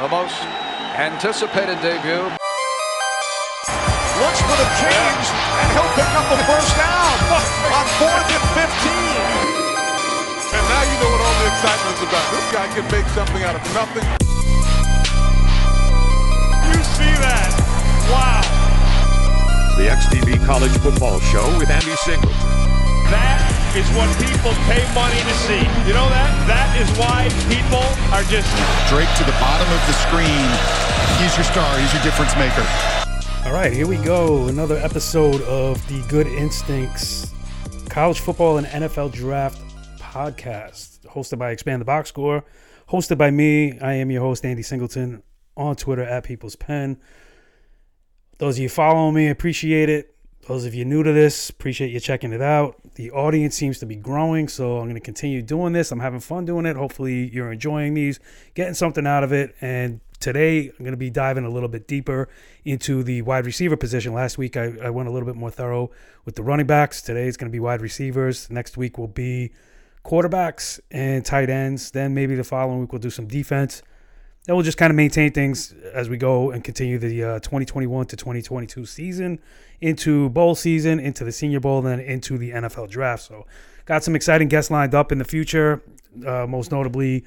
the most anticipated debut. Looks for the change, and he'll pick up the first down on fourth and 15. And now you know what all the excitement is about. This guy can make something out of nothing. You see that? Wow. The XTV College Football Show with Andy Singleton. That is what people pay money to see. You know that? That is why people are just. Drake to the bottom of the screen. He's your star. He's your difference maker. All right, here we go. Another episode of the Good Instincts College Football and NFL Draft podcast, hosted by Expand the Box Score, hosted by me. I am your host, Andy Singleton, on Twitter at People's Pen. Those of you following me, appreciate it. Those of you new to this, appreciate you checking it out. The audience seems to be growing, so I'm going to continue doing this. I'm having fun doing it. Hopefully, you're enjoying these, getting something out of it. And today, I'm going to be diving a little bit deeper into the wide receiver position. Last week, I, I went a little bit more thorough with the running backs. Today, it's going to be wide receivers. Next week will be quarterbacks and tight ends. Then maybe the following week, we'll do some defense. Then we'll just kind of maintain things as we go and continue the uh, 2021 to 2022 season into bowl season, into the Senior Bowl, then into the NFL draft. So, got some exciting guests lined up in the future. Uh, most notably,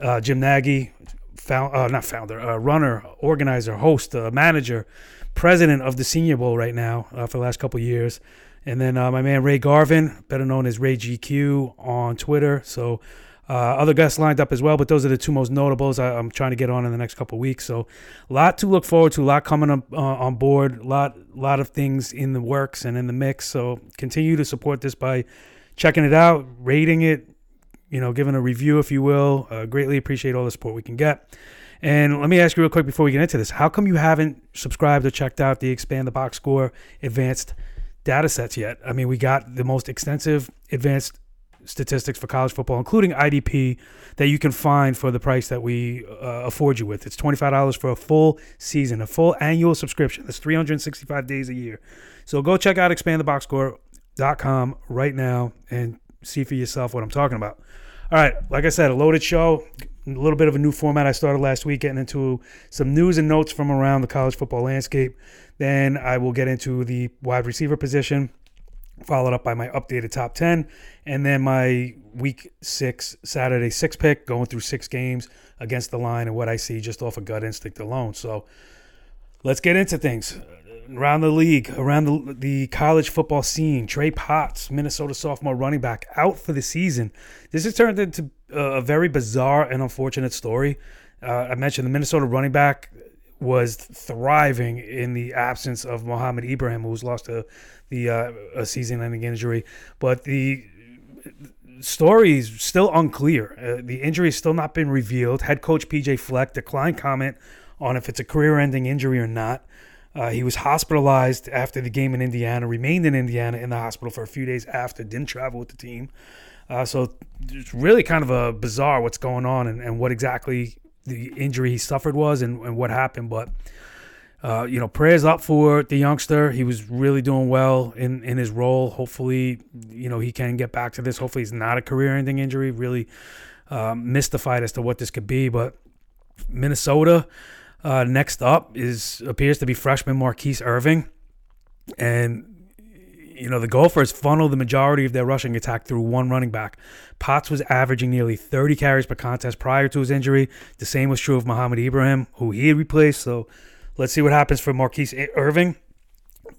uh, Jim Nagy, found, uh, not founder, uh, runner, organizer, host, uh, manager, president of the Senior Bowl right now uh, for the last couple years. And then my man Ray Garvin, better known as Ray GQ on Twitter. So, uh, other guests lined up as well, but those are the two most notables I, am trying to get on in the next couple weeks. So, a lot to look forward to, a lot coming up uh, on board, a lot, lot of things in the works and in the mix. So, continue to support this by checking it out, rating it, you know, giving a review, if you will. Uh, greatly appreciate all the support we can get. And let me ask you real quick before we get into this: How come you haven't subscribed or checked out the Expand the Box Score Advanced data sets yet? I mean, we got the most extensive advanced statistics for college football, including IDP, that you can find for the price that we uh, afford you with. It's $25 for a full season, a full annual subscription. That's 365 days a year. So go check out expandtheboxscore.com right now and see for yourself what I'm talking about. All right, like I said, a loaded show, a little bit of a new format I started last week, getting into some news and notes from around the college football landscape. Then I will get into the wide receiver position followed up by my updated top 10 and then my week six saturday six pick going through six games against the line and what i see just off of gut instinct alone. So let's get into things. Around the league around the, the college football scene trey potts minnesota sophomore running back out for the season. This has turned into a very bizarre and unfortunate story. Uh, i mentioned the minnesota running back was thriving in the absence of Mohamed Ibrahim, who's lost to the uh, a season-ending injury. But the story is still unclear. Uh, the injury has still not been revealed. Head coach PJ Fleck declined comment on if it's a career-ending injury or not. Uh, he was hospitalized after the game in Indiana, remained in Indiana in the hospital for a few days after, didn't travel with the team. Uh, so it's really kind of a bizarre what's going on and, and what exactly the injury he suffered was and, and what happened. But uh, you know, prayers up for the youngster. He was really doing well in, in his role. Hopefully, you know, he can get back to this. Hopefully, it's not a career ending injury. Really uh, mystified as to what this could be. But Minnesota, uh, next up, is appears to be freshman Mar'Keise Irving. And you know, the Gophers funneled the majority of their rushing attack through one running back. Potts was averaging nearly 30 carries per contest prior to his injury. The same was true of Mohamed Ibrahim, who he had replaced. So let's see what happens for Mar'Keise Irving.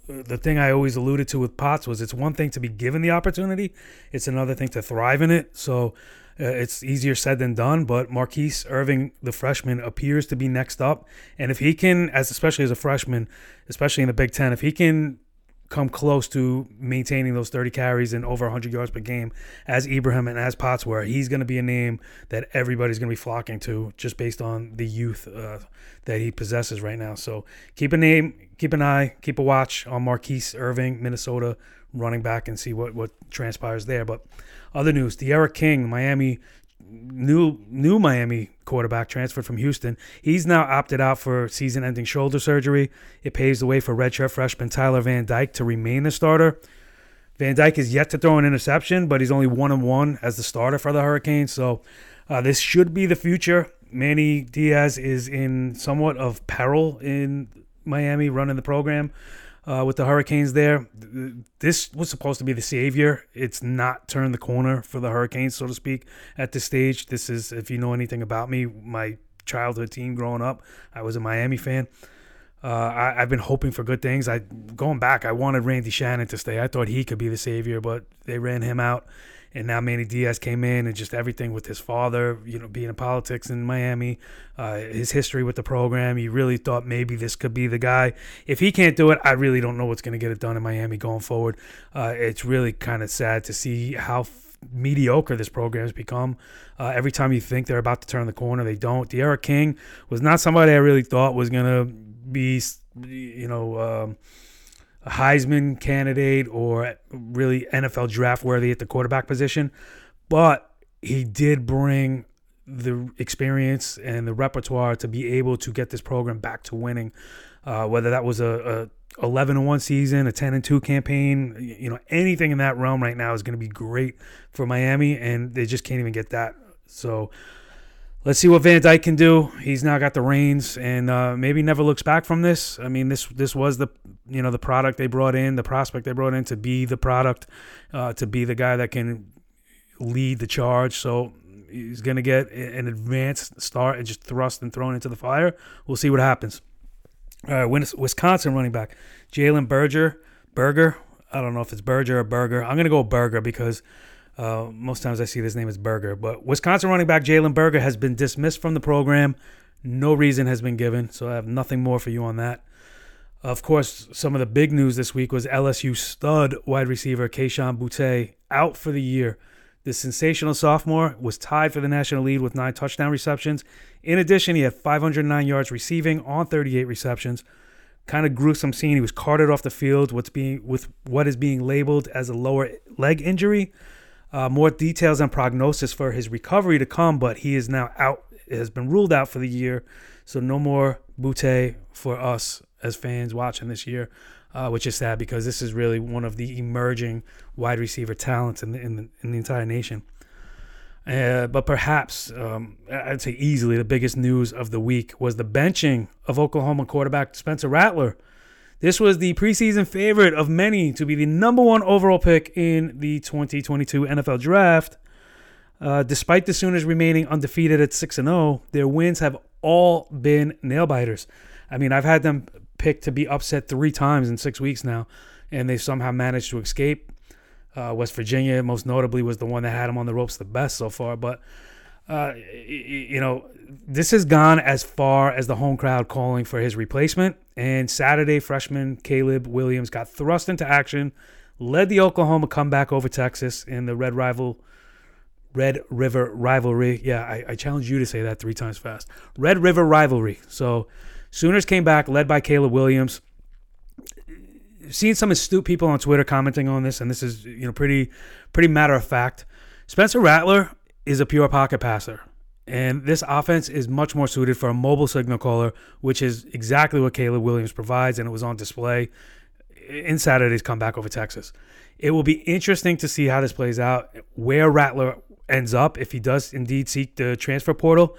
The thing I always alluded to with Potts was it's one thing to be given the opportunity, it's another thing to thrive in it. So uh, it's easier said than done, but Mar'Keise Irving, the freshman, appears to be next up. And if he can, as especially as a freshman, especially in the Big Ten, if he can come close to maintaining those 30 carries and over 100 yards per game as Ibrahim and as Potts were, he's going to be a name that everybody's going to be flocking to just based on the youth uh, that he possesses right now. So keep a name, keep an eye, keep a watch on Mar'Keise Irving, Minnesota running back, and see what, what transpires there. But other news, D'Eriq King, Miami new new Miami quarterback transferred from Houston. He's now opted out for season-ending shoulder surgery. It paves the way for redshirt freshman Tyler Van Dyke to remain the starter. Van Dyke is yet to throw an interception, but he's only one and one as the starter for the Hurricanes. So uh, this should be the future Manny Diaz is in somewhat of peril in Miami running the program uh, with the Hurricanes there. This was supposed to be the savior. It's not turned the corner for the Hurricanes, so to speak, at this stage. This is, if you know anything about me, my childhood team growing up. I was a Miami fan. Uh, I, have been hoping for good things. I going back, I wanted Randy Shannon to stay. I thought he could be the savior, but they ran him out, and now Manny Diaz came in, and just everything with his father, you know, being in politics in Miami, uh, his history with the program. You really thought maybe this could be the guy. If he can't do it, I really don't know what's going to get it done in Miami going forward. Uh, it's really kind of sad to see how mediocre this program has become. Uh, every time you think they're about to turn the corner, they don't. D'Eriq King was not somebody I really thought was going to be, you know, um, a Heisman candidate or really NFL draft worthy at the quarterback position. But he did bring the experience and the repertoire to be able to get this program back to winning. Uh, whether that was a, a 11 and 1 season, a 10 and 2 campaign, you know, anything in that realm right now is going to be great for Miami, and they just can't even get that. So let's see what Van Dyke can do. He's now got the reins, and uh, maybe never looks back from this. I mean, this this was the you know the product they brought in, the prospect they brought in to be the product, uh, to be the guy that can lead the charge. So he's to get an advanced start and just thrust and thrown into the fire. We'll see what happens. All right, Wisconsin running back Jalen Berger. Berger. I don't know if it's Berger or Berger. I'm gonna go Berger because uh, most times I see this name is Berger. But Wisconsin running back Jalen Berger has been dismissed from the program. No reason has been given, so I have nothing more for you on that. Of course, some of the big news this week was LSU stud wide receiver Kayshon Boutte out for the year. The sensational sophomore was tied for the national lead with nine touchdown receptions. In addition, he had 509 yards receiving on 38 receptions. Kind of gruesome scene. He was carted off the field what's being with what is being labeled as a lower leg injury. Uh, more details and prognosis for his recovery to come, but he is now out. Has been ruled out for the year, so no more Boutte for us as fans watching this year uh, which is sad because this is really one of the emerging wide receiver talents in the, in the, in the entire nation. Uh, but perhaps, um, I'd say easily, the biggest news of the week was the benching of Oklahoma quarterback Spencer Rattler. This was the preseason favorite of many to be the number one overall pick in the 2022 NFL Draft. Uh, despite the Sooners remaining undefeated at 6 0, their wins have all been nail biters. I mean, I've had them picked to be upset three times in six weeks now, and they somehow managed to escape. Uh, West Virginia, most notably, was the one that had them on the ropes the best so far. But uh, you know, this has gone as far as the home crowd calling for his replacement. And Saturday, freshman Caleb Williams got thrust into action, led the Oklahoma comeback over Texas in the Red Rival. Red River rivalry. Yeah, I, I challenge you to say that three times fast. Red River rivalry. So Sooners came back, led by Caleb Williams. Seen some astute people on Twitter commenting on this, and this is you know pretty pretty matter of fact. Spencer Rattler is a pure pocket passer. And this offense is much more suited for a mobile signal caller, which is exactly what Caleb Williams provides, and it was on display in Saturday's comeback over Texas. It will be interesting to see how this plays out, where Rattler ends up if he does indeed seek the transfer portal.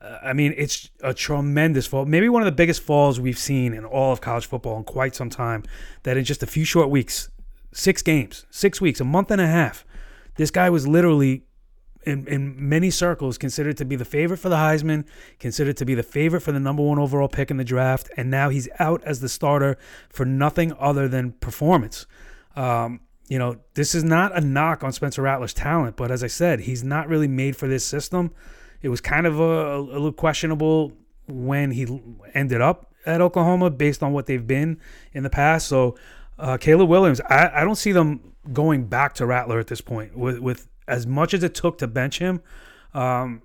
Uh, I mean, it's a tremendous fall. Maybe one of the biggest falls we've seen in all of college football in quite some time. That in just a few short weeks, six games, six weeks, a month and a half, this guy was literally, in, in many circles, considered to be the favorite for the Heisman, considered to be the favorite for the number one overall pick in the draft, and now he's out as the starter for nothing other than performance. Um, you know, this is not a knock on Spencer Rattler's talent, but as I said, he's not really made for this system. It was kind of a, a little questionable when he ended up at Oklahoma based on what they've been in the past. So uh, Caleb Williams, I, I don't see them going back to Rattler at this point. With with as much as it took to bench him, um,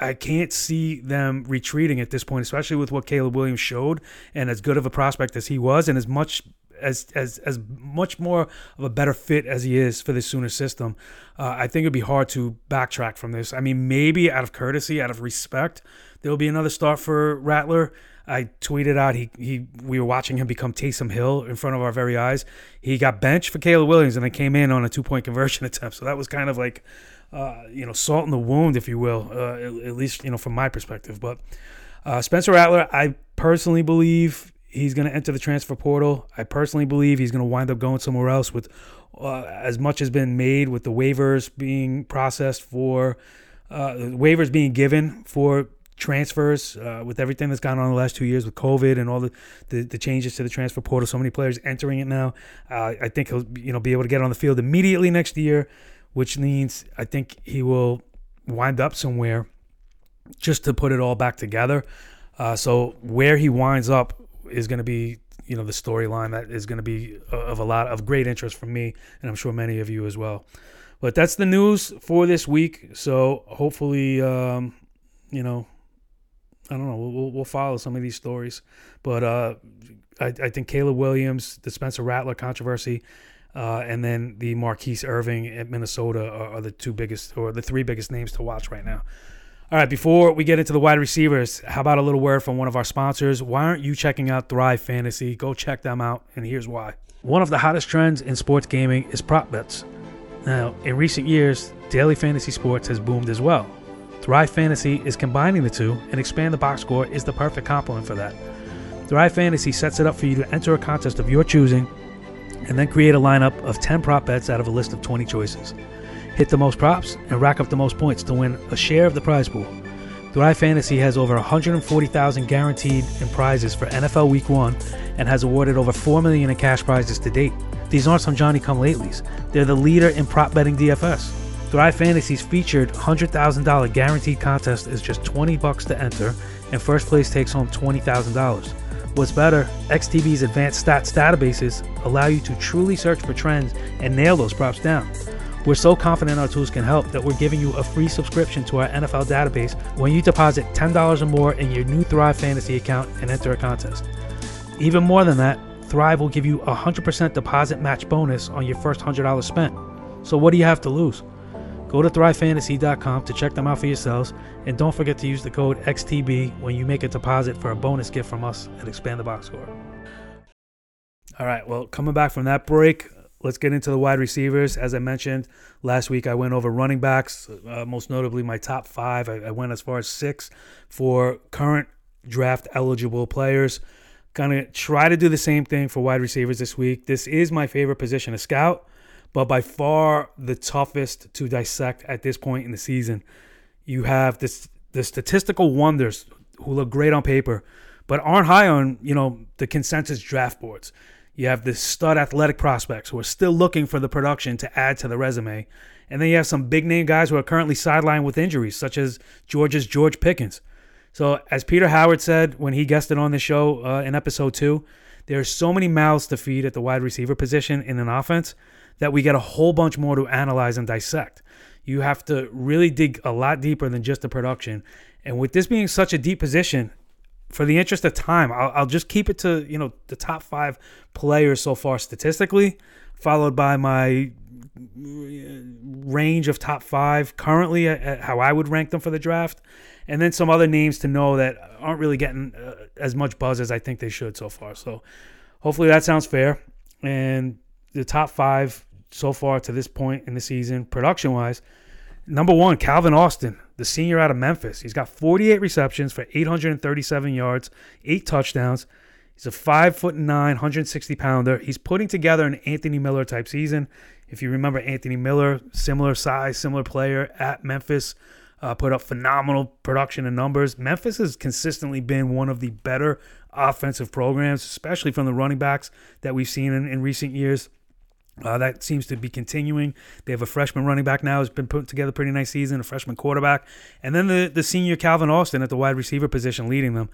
I can't see them retreating at this point, especially with what Caleb Williams showed and as good of a prospect as he was, and as much as as as much more of a better fit as he is for the Sooner system, uh, I think it'd be hard to backtrack from this. I mean, maybe out of courtesy, out of respect, there'll be another start for Rattler. I tweeted out he he we were watching him become Taysom Hill in front of our very eyes. He got benched for Caleb Williams and then came in on a two point conversion attempt. So that was kind of like, uh, you know, salt in the wound, if you will, uh, at, at, least you know from my perspective. But uh, Spencer Rattler, I personally believe he's going to enter the transfer portal. I personally believe he's going to wind up going somewhere else with uh, as much has been made with the waivers being processed for uh, waivers being given for transfers uh, with everything that's gone on the last two years with COVID and all the, the, the changes to the transfer portal. So many players entering it now. Uh, I think he'll you know be able to get on the field immediately next year, which means I think he will wind up somewhere just to put it all back together. Uh, so where he winds up is going to be you know the storyline that is going to be of a lot of great interest for me and I'm sure many of you as well. But that's the news for this week. So hopefully, um, you know, I don't know. We'll, we'll follow some of these stories, but uh, I, I, think Caleb Williams, the Spencer Rattler controversy, uh, and then the Mar'Keise Irving at Minnesota are, are, the two biggest or the three biggest names to watch right now. All right, before we get into the wide receivers, how about a little word from one of our sponsors? Why aren't you checking out Thrive Fantasy? Go check them out, and here's why. One of the hottest trends in sports gaming is prop bets. Now, in recent years, daily fantasy sports has boomed as well. Thrive Fantasy is combining the two, and Expand the Box Score is the perfect complement for that. Thrive Fantasy sets it up for you to enter a contest of your choosing and then create a lineup of 10 prop bets out of a list of 20 choices. Hit the most props and rack up the most points to win a share of the prize pool. Thrive Fantasy has over 140,000 guaranteed in prizes for NFL Week 1 and has awarded over 4 million in cash prizes to date. These aren't some Johnny come latelys. They're the leader in prop betting DFS. Thrive Fantasy's featured $100,000 guaranteed contest is just 20 bucks to enter, and first place takes home $20,000. What's better, XTB's advanced stats databases allow you to truly search for trends and nail those props down. We're so confident our tools can help that we're giving you a free subscription to our NFL database when you deposit $10 or more in your new Thrive Fantasy account and enter a contest. Even more than that, Thrive will give you a 100% deposit match bonus on your first $100 spent. So what do you have to lose? Go to thrivefantasy.com to check them out for yourselves, and don't forget to use the code XTB when you make a deposit for a bonus gift from us at Expand the Box Score. All right, well, coming back from that break, let's get into the wide receivers. As I mentioned last week, I went over running backs, uh, most notably my top five. I, I went as far as six for current draft eligible players. Gonna try to do the same thing for wide receivers this week. This is my favorite position to scout but by far the toughest to dissect at this point in the season. You have this the statistical wonders who look great on paper, but aren't high on you know the consensus draft boards. You have the stud athletic prospects who are still looking for the production to add to the resume. And then you have some big name guys who are currently sidelined with injuries, such as Georgia's George Pickens. So, as Peter Howard said when he guested on the show uh, in episode two, there are so many mouths to feed at the wide receiver position in an offense that we get a whole bunch more to analyze and dissect. You have to really dig a lot deeper than just the production. And with this being such a deep position, for the interest of time, I'll, I'll just keep it to you know the top five players so far statistically, followed by my range of top five currently how I would rank them for the draft, and then some other names to know that aren't really getting uh, as much buzz as I think they should so far. So hopefully that sounds fair. And the top five so far to this point in the season, production wise. Number one, Calvin Austin, the senior out of Memphis. He's got 48 receptions for 837 yards, eight touchdowns. He's a five foot nine, 160 pounder. He's putting together an Anthony Miller type season. If you remember Anthony Miller, similar size, similar player at Memphis, uh, put up phenomenal production and numbers. Memphis has consistently been one of the better offensive programs, especially from the running backs that we've seen in, in recent years. Uh, that seems to be continuing. They have a freshman running back now who's been putting together a pretty nice season, a freshman quarterback, and then the, the senior Calvin Austin at the wide receiver position leading them.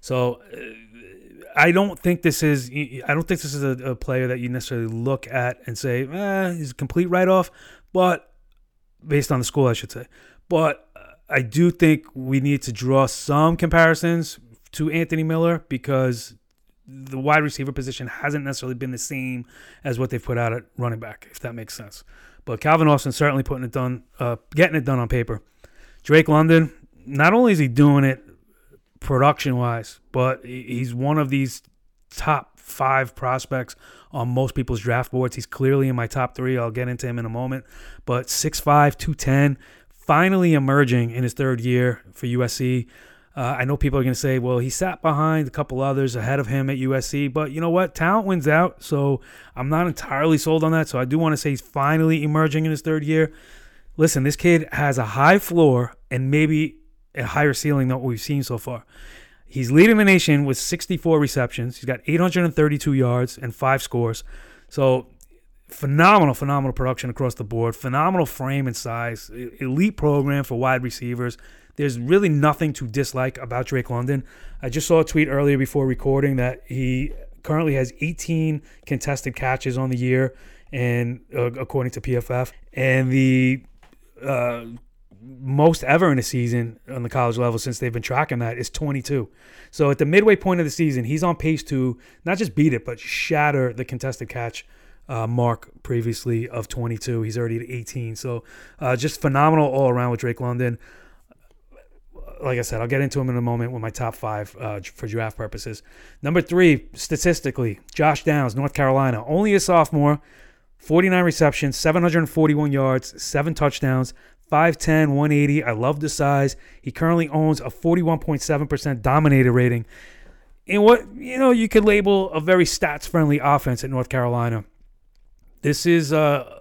So uh, I don't think this is I don't think this is a, a, player that you necessarily look at and say eh, he's a complete write off, but based on the school, I should say. But I do think we need to draw some comparisons to Anthony Miller because the wide receiver position hasn't necessarily been the same as what they've put out at running back, if that makes sense. But Calvin Austin certainly putting it done, uh, getting it done on paper. Drake London, not only is he doing it production wise, but he's one of these top five prospects on most people's draft boards. He's clearly in my top three. I'll get into him in a moment. But 6'5, 210, finally emerging in his third year for USC. Uh, I know people are going to say, well, he sat behind a couple others ahead of him at USC, but you know what? Talent wins out. So I'm not entirely sold on that. So I do want to say he's finally emerging in his third year. Listen, this kid has a high floor and maybe a higher ceiling than what we've seen so far. He's leading the nation with 64 receptions. He's got 832 yards and five scores. So phenomenal, phenomenal production across the board. Phenomenal frame and size. Elite program for wide receivers. There's really nothing to dislike about Drake London. I just saw a tweet earlier before recording that he currently has 18 contested catches on the year, and uh, according to PFF, and the uh, most ever in a season on the college level since they've been tracking that is 22. So at the midway point of the season, he's on pace to not just beat it, but shatter the contested catch uh, mark previously of 22. He's already at 18. So uh, just phenomenal all around with Drake London. Like I said, I'll get into him in a moment with my top five uh, for draft purposes. Number three, statistically, Josh Downs, North Carolina, only a sophomore, 49 receptions, 741 yards, seven touchdowns, 5'10, 180. I love the size. He currently owns a 41.7% dominator rating in what you know you could label a very stats friendly offense at North Carolina. This is a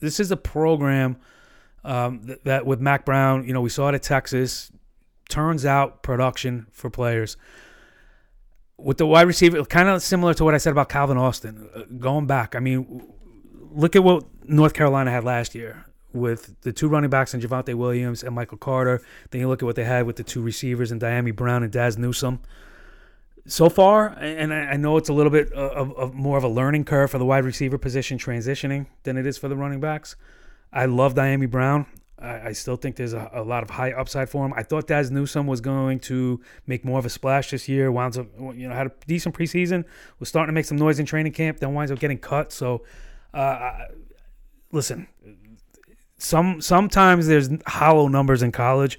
this is a program um, th- that with Mack Brown, you know, we saw it at Texas. Turns out production for players with the wide receiver, kind of similar to what I said about Calvin Austin. Uh, going back, I mean, look at what North Carolina had last year with the two running backs and Javonte Williams and Michael Carter. Then you look at what they had with the two receivers and Dyami Brown and Dazz Newsome. So far, and I know it's a little bit of, of more of a learning curve for the wide receiver position transitioning than it is for the running backs. I love Dyami Brown. I, I still think there's a, a lot of high upside for him. I thought Dazz Newsome was going to make more of a splash this year. Wound up, you know, had a decent preseason. Was starting to make some noise in training camp. Then winds up getting cut. So, uh, listen, some sometimes there's hollow numbers in college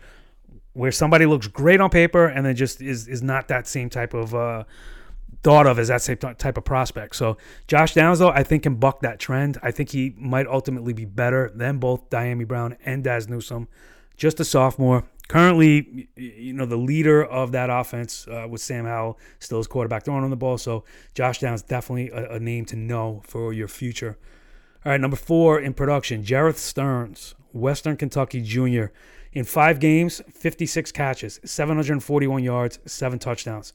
where somebody looks great on paper and then just is is not that same type of uh, thought of as that same type of prospect. So Josh Downs though I think can buck that trend. I think he might ultimately be better than both Dyami Brown and Dazz Newsome. Just a sophomore. Currently, you know, the leader of that offense uh, with Sam Howell still his quarterback throwing on the ball. So Josh Downs definitely a, a name to know for your future. All right, number four in production, Jerreth Sterns, Western Kentucky Jr. In five games, 56 catches, 741 yards, seven touchdowns.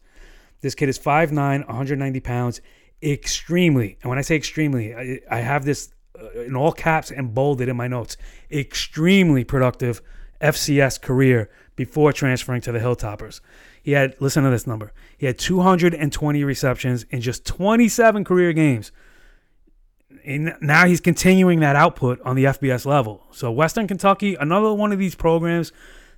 This kid is 5'9, 190 pounds, extremely, and when I say extremely, I, I have this uh, in all caps and bolded in my notes, extremely productive FCS career before transferring to the Hilltoppers. He had, listen to this number, he had 220 receptions in just 27 career games and now he's continuing that output on the FBS level. So Western Kentucky, another one of these programs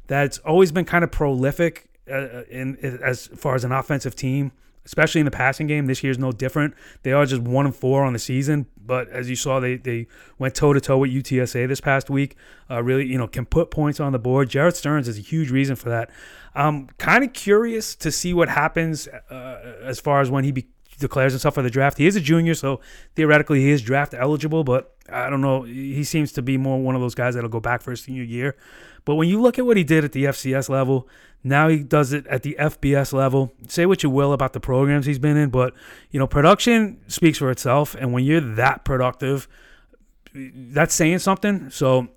that's always been kind of prolific uh, in, as far as an offensive team, especially in the passing game. This year's no different. They are just one and four on the season, but as you saw, they they went toe to toe with UTSA this past week. Uh, really, you know, can put points on the board. Jerreth Sterns is a huge reason for that. I'm kind of curious to see what happens uh, as far as when he be, declares himself for the draft. He is a junior, so theoretically he is draft eligible, but I don't know. He seems to be more one of those guys that'll go back for his senior year. But when you look at what he did at the FCS level, now he does it at the FBS level. Say what you will about the programs he's been in, but you know, production speaks for itself. And when you're that productive, that's saying something. So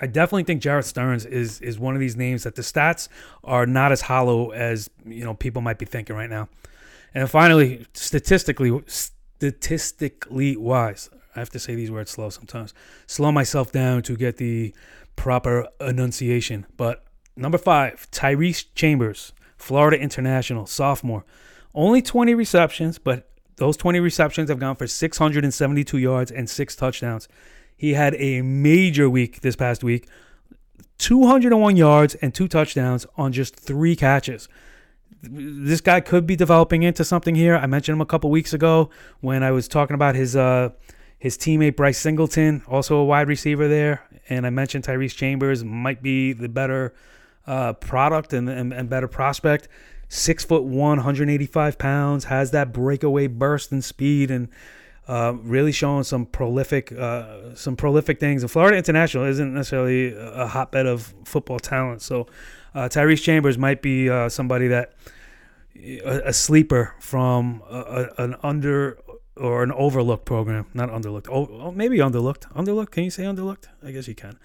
I definitely think Jerreth Sterns is is one of these names that the stats are not as hollow as you know people might be thinking right now. And finally, statistically, statistically wise, I have to say these words slow sometimes. Slow myself down to get the proper enunciation. But number five, Tyrese Chambers, Florida International, sophomore. Only 20 receptions, but those 20 receptions have gone for 672 yards and six touchdowns. He had a major week this past week 201 yards and two touchdowns on just three catches this guy could be developing into something here. I mentioned him a couple weeks ago when I was talking about his uh, his teammate Bryce Singleton, also a wide receiver there, and I mentioned Tyrese Chambers might be the better uh, product and, and, and better prospect. Six foot one, 185 pounds, has that breakaway burst and speed, and uh, really showing some prolific, uh, some prolific things. And Florida International isn't necessarily a hotbed of football talent, so uh, Tyrese Chambers might be uh, somebody that a, a sleeper from a, a, an under or an overlooked program, not underlooked. Oh, oh, maybe underlooked. Underlooked? Can you say underlooked? I guess you can.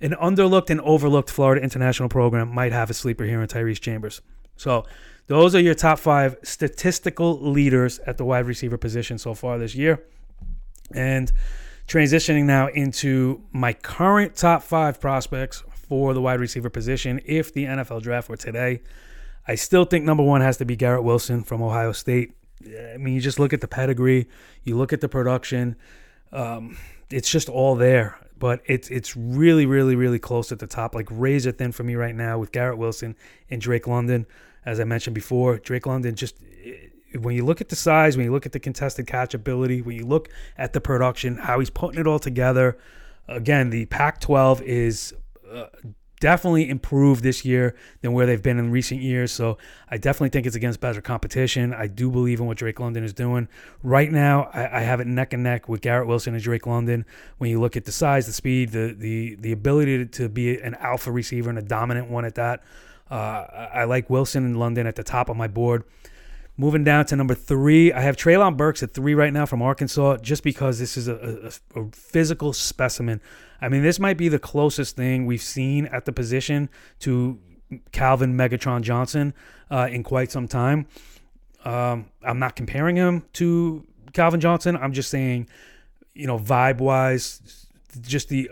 An underlooked and overlooked Florida international program might have a sleeper here in Tyrese Chambers. So those are your top five statistical leaders at the wide receiver position so far this year. And transitioning now into my current top five prospects for the wide receiver position if the NFL draft were today. I still think number one has to be Garrett Wilson from Ohio State. I mean, you just look at the pedigree, you look at the production. Um, it's just all there. But it's it's really, really, really close at the top, like razor thin for me right now with Garrett Wilson and Drake London. As I mentioned before, Drake London just when you look at the size, when you look at the contested catch ability, when you look at the production, how he's putting it all together. Again, the Pac-12 is definitely improved this year than where they've been in recent years. So I definitely think it's against better competition. I do believe in what Drake London is doing. Right now, I, I have it neck and neck with Garrett Wilson and Drake London. When you look at the size, the speed, the the the ability to, to be an alpha receiver and a dominant one at that, uh, I like Wilson and London at the top of my board. Moving down to number three, I have Treylon Burks at three right now from Arkansas, just because this is a, a, a physical specimen. I mean, this might be the closest thing we've seen at the position to Calvin Megatron Johnson uh, in quite some time. Um, I'm not comparing him to Calvin Johnson. I'm just saying, you know, vibe wise, just the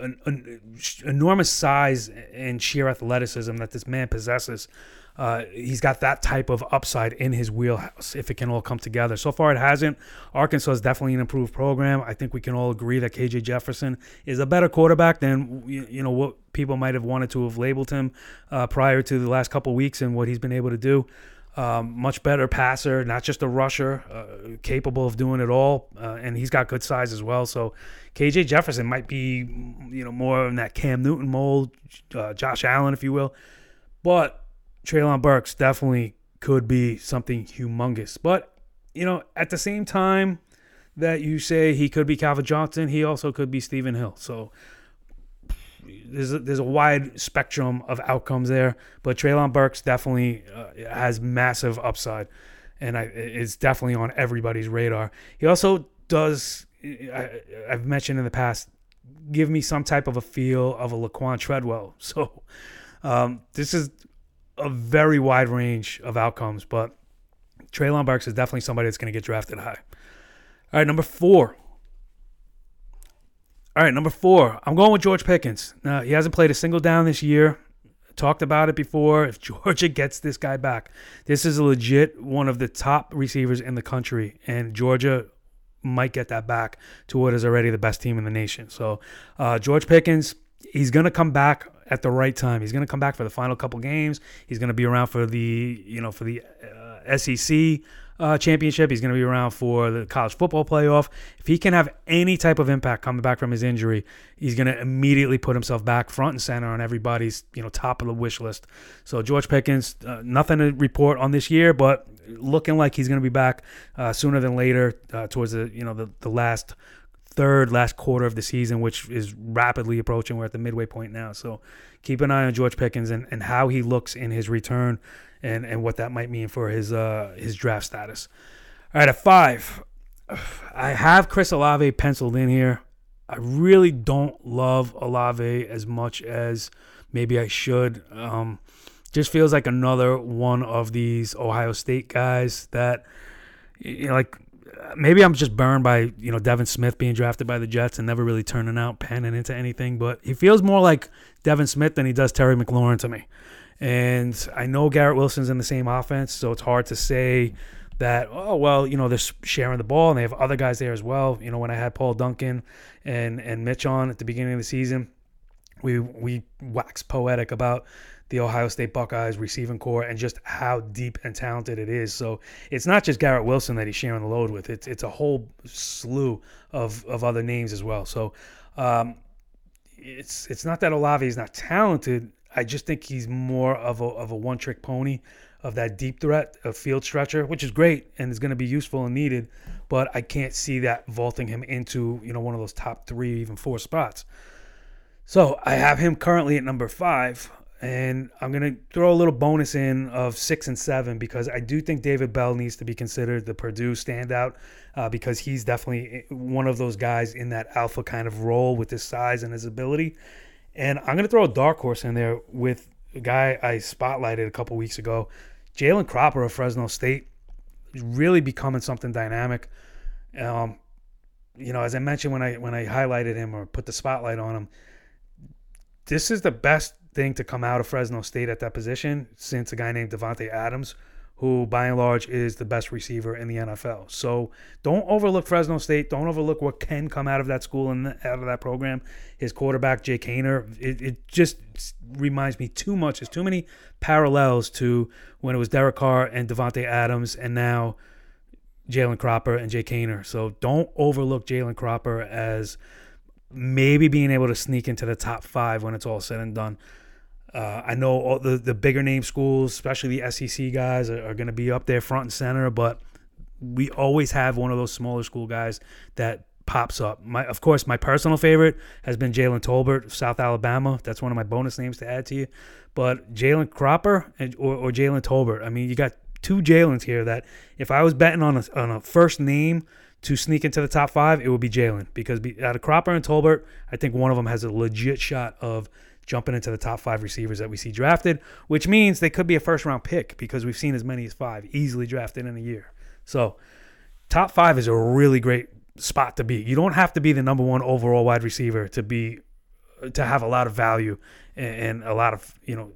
enormous size and sheer athleticism that this man possesses uh, he's got that type of upside in his wheelhouse if it can all come together. So far, it hasn't. Arkansas is definitely an improved program. I think we can all agree that KJ Jefferson is a better quarterback than you know what people might have wanted to have labeled him uh, prior to the last couple weeks and what he's been able to do. Um, much better passer, not just a rusher, uh, capable of doing it all, uh, and he's got good size as well. So KJ Jefferson might be, you know, more in that Cam Newton mold, uh, Josh Allen, if you will. But Treylon Burks definitely could be something humongous. But, you know, at the same time that you say he could be Calvin Johnson, he also could be Stephen Hill. So there's a, there's a wide spectrum of outcomes there. But Treylon Burks definitely uh, has massive upside. And I, it's definitely on everybody's radar. He also does, I, I've mentioned in the past, give me some type of a feel of a Laquan Treadwell. So um, this is a very wide range of outcomes, but Treylon Burks is definitely somebody that's going to get drafted high. All right, number four. All right, number four. I'm going with George Pickens. Now, he hasn't played a single down this year. Talked about it before. If Georgia gets this guy back, this is a legit one of the top receivers in the country, and Georgia might get that back to what is already the best team in the nation. So, uh, George Pickens, he's going to come back at the right time. He's going to come back for the final couple games. He's going to be around for the you know for the uh, SEC uh, championship. He's going to be around for the college football playoff. If he can have any type of impact coming back from his injury, he's going to immediately put himself back front and center on everybody's you know top of the wish list. So George Pickens, uh, nothing to report on this year, but looking like he's going to be back uh, sooner than later uh, towards the you know the the last third last quarter of the season, which is rapidly approaching. We're at the midway point now. So keep an eye on George Pickens and, and how he looks in his return and, and what that might mean for his uh, his draft status. All right, at five, I have Chris Olave penciled in here. I really don't love Olave as much as maybe I should. Um, just feels like another one of these Ohio State guys that, you know, like maybe I'm just burned by you know Devin Smith being drafted by the Jets and never really turning out, panning into anything. But he feels more like Devin Smith than he does Terry McLaurin to me. And I know Garrett Wilson's in the same offense, so it's hard to say that oh well you know they're sharing the ball and they have other guys there as well. You know when I had Paul Duncan and and Mitch on at the beginning of the season, we we waxed poetic about the Ohio State Buckeyes receiving corps and just how deep and talented it is. So it's not just Garrett Wilson that he's sharing the load with. It's it's a whole slew of of other names as well. So um, it's it's not that Olave is not talented. I just think he's more of a of a one trick pony of that deep threat, a field stretcher, which is great and is going to be useful and needed. But I can't see that vaulting him into you know one of those top three, even four spots. So I have him currently at number five, and I'm gonna throw a little bonus in of six and seven because I do think David Bell needs to be considered the Purdue standout uh, because he's definitely one of those guys in that alpha kind of role with his size and his ability. And I'm gonna throw a dark horse in there with a guy I spotlighted a couple weeks ago, Jalen Cropper of Fresno State, really becoming something dynamic. Um, you know, as I mentioned when I when I highlighted him or put the spotlight on him, this is the best thing to come out of Fresno State at that position since a guy named Davante Adams, who by and large is the best receiver in the NFL. So don't overlook Fresno State. Don't overlook what can come out of that school and out of that program. His quarterback Jake Haener, it, it just reminds me too much. There's too many parallels to when it was Derek Carr and Davante Adams, and now Jalen Cropper and Jake Haener. So don't overlook Jalen Cropper as maybe being able to sneak into the top five when it's all said and done. Uh, I know all the, the bigger name schools, especially the SEC guys, are, are going to be up there front and center, but we always have one of those smaller school guys that pops up. My, of course, my personal favorite has been Jalen Tolbert of South Alabama. That's one of my bonus names to add to you. But Jalen Cropper and, or, or Jalen Tolbert, I mean, you got two Jalen's here that if I was betting on a, on a first name to sneak into the top five, it would be Jalen because be, out of Cropper and Tolbert, I think one of them has a legit shot of jumping into the top five receivers that we see drafted, which means they could be a first round pick because we've seen as many as five easily drafted in a year. So, top five is a really great spot to be. You don't have to be the number one overall wide receiver to be to have a lot of value and, and a lot of you know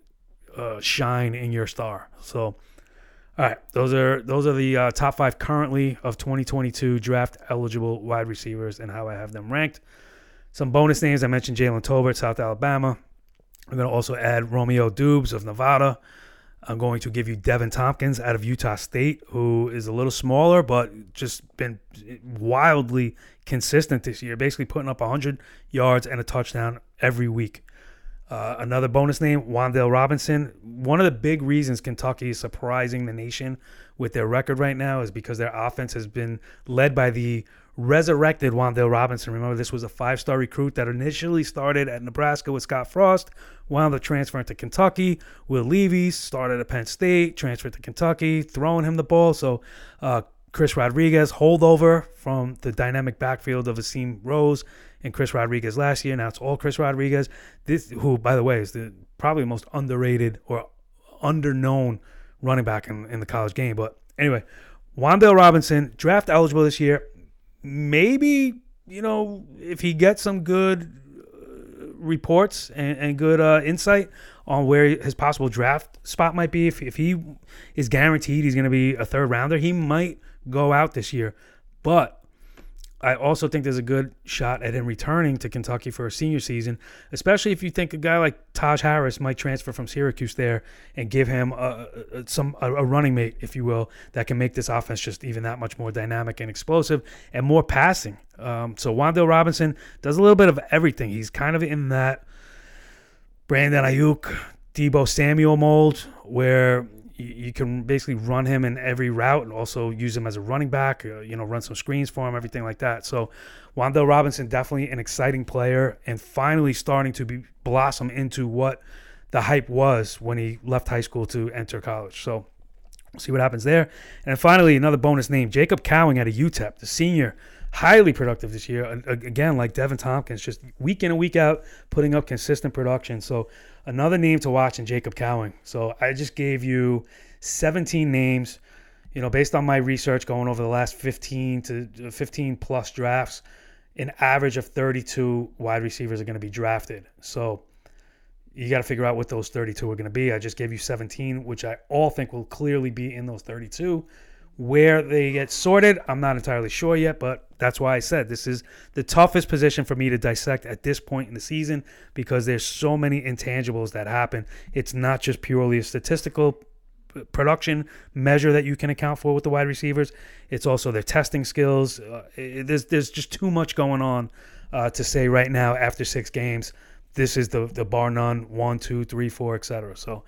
uh, shine in your star. So. All right, those are those are the uh, top five currently of 2022 draft eligible wide receivers and how I have them ranked. Some bonus names I mentioned: Jalen Tolbert, South Alabama, I'm going to also add Romeo Doubs of Nevada. I'm going to give you Deven Thompkins out of Utah State, who is a little smaller, but just been wildly consistent this year, basically putting up 100 yards and a touchdown every week. Uh, another bonus name, Wan'Dale Robinson. One of the big reasons Kentucky is surprising the nation with their record right now is because their offense has been led by the resurrected Wan'Dale Robinson. Remember, this was a five star recruit that initially started at Nebraska with Scott Frost, wound up transferring to Kentucky. Will Levis started at Penn State, transferred to Kentucky, throwing him the ball. So, uh, Chris Rodriguez, holdover from the dynamic backfield of Asim Rose and Chris Rodriguez last year. Now it's all Chris Rodriguez. This, who, by the way, is the probably most underrated or underknown running back in, in the college game. But anyway, Wan'Dale Robinson, draft eligible this year maybe you know if he gets some good uh, reports and, and good uh, insight on where his possible draft spot might be, if, if he is guaranteed he's going to be a third rounder, he might go out this year. But I also think there's a good shot at him returning to Kentucky for a senior season, especially if you think a guy like Taj Harris might transfer from Syracuse there and give him a, a some a, a, running mate, if you will, that can make this offense just even that much more dynamic and explosive and more passing. Um, so Wan'Dale Robinson does a little bit of everything. He's kind of in that Brandon Aiyuk, Deebo Samuel mold where you, can basically run him in every route and also use him as a running back, uh, you know, run some screens for him, everything like that. So Wan'Dale Robinson, definitely an exciting player and finally starting to be blossom into what the hype was when he left high school to enter college. So we'll see what happens there. And finally, another bonus name, Jacob Cowing out of UTEP, the senior highly productive this year. Again, like Deven Thompkins, just week in and week out, putting up consistent production. So another name to watch in Jacob Cowing. So I just gave you 17 names, you know, based on my research going over the last 15 to 15 plus drafts, an average of 32 wide receivers are going to be drafted. So you got to figure out what those 32 are going to be. I just gave you 17, which I all think will clearly be in those 32. Where they get sorted, I'm not entirely sure yet, but that's why I said this is the toughest position for me to dissect at this point in the season because there's so many intangibles that happen. It's not just purely a statistical production measure that you can account for with the wide receivers. It's also their testing skills. Uh, it, there's there's just too much going on uh, to say right now after six games. this is the the bar none one, two, three, four, etc. So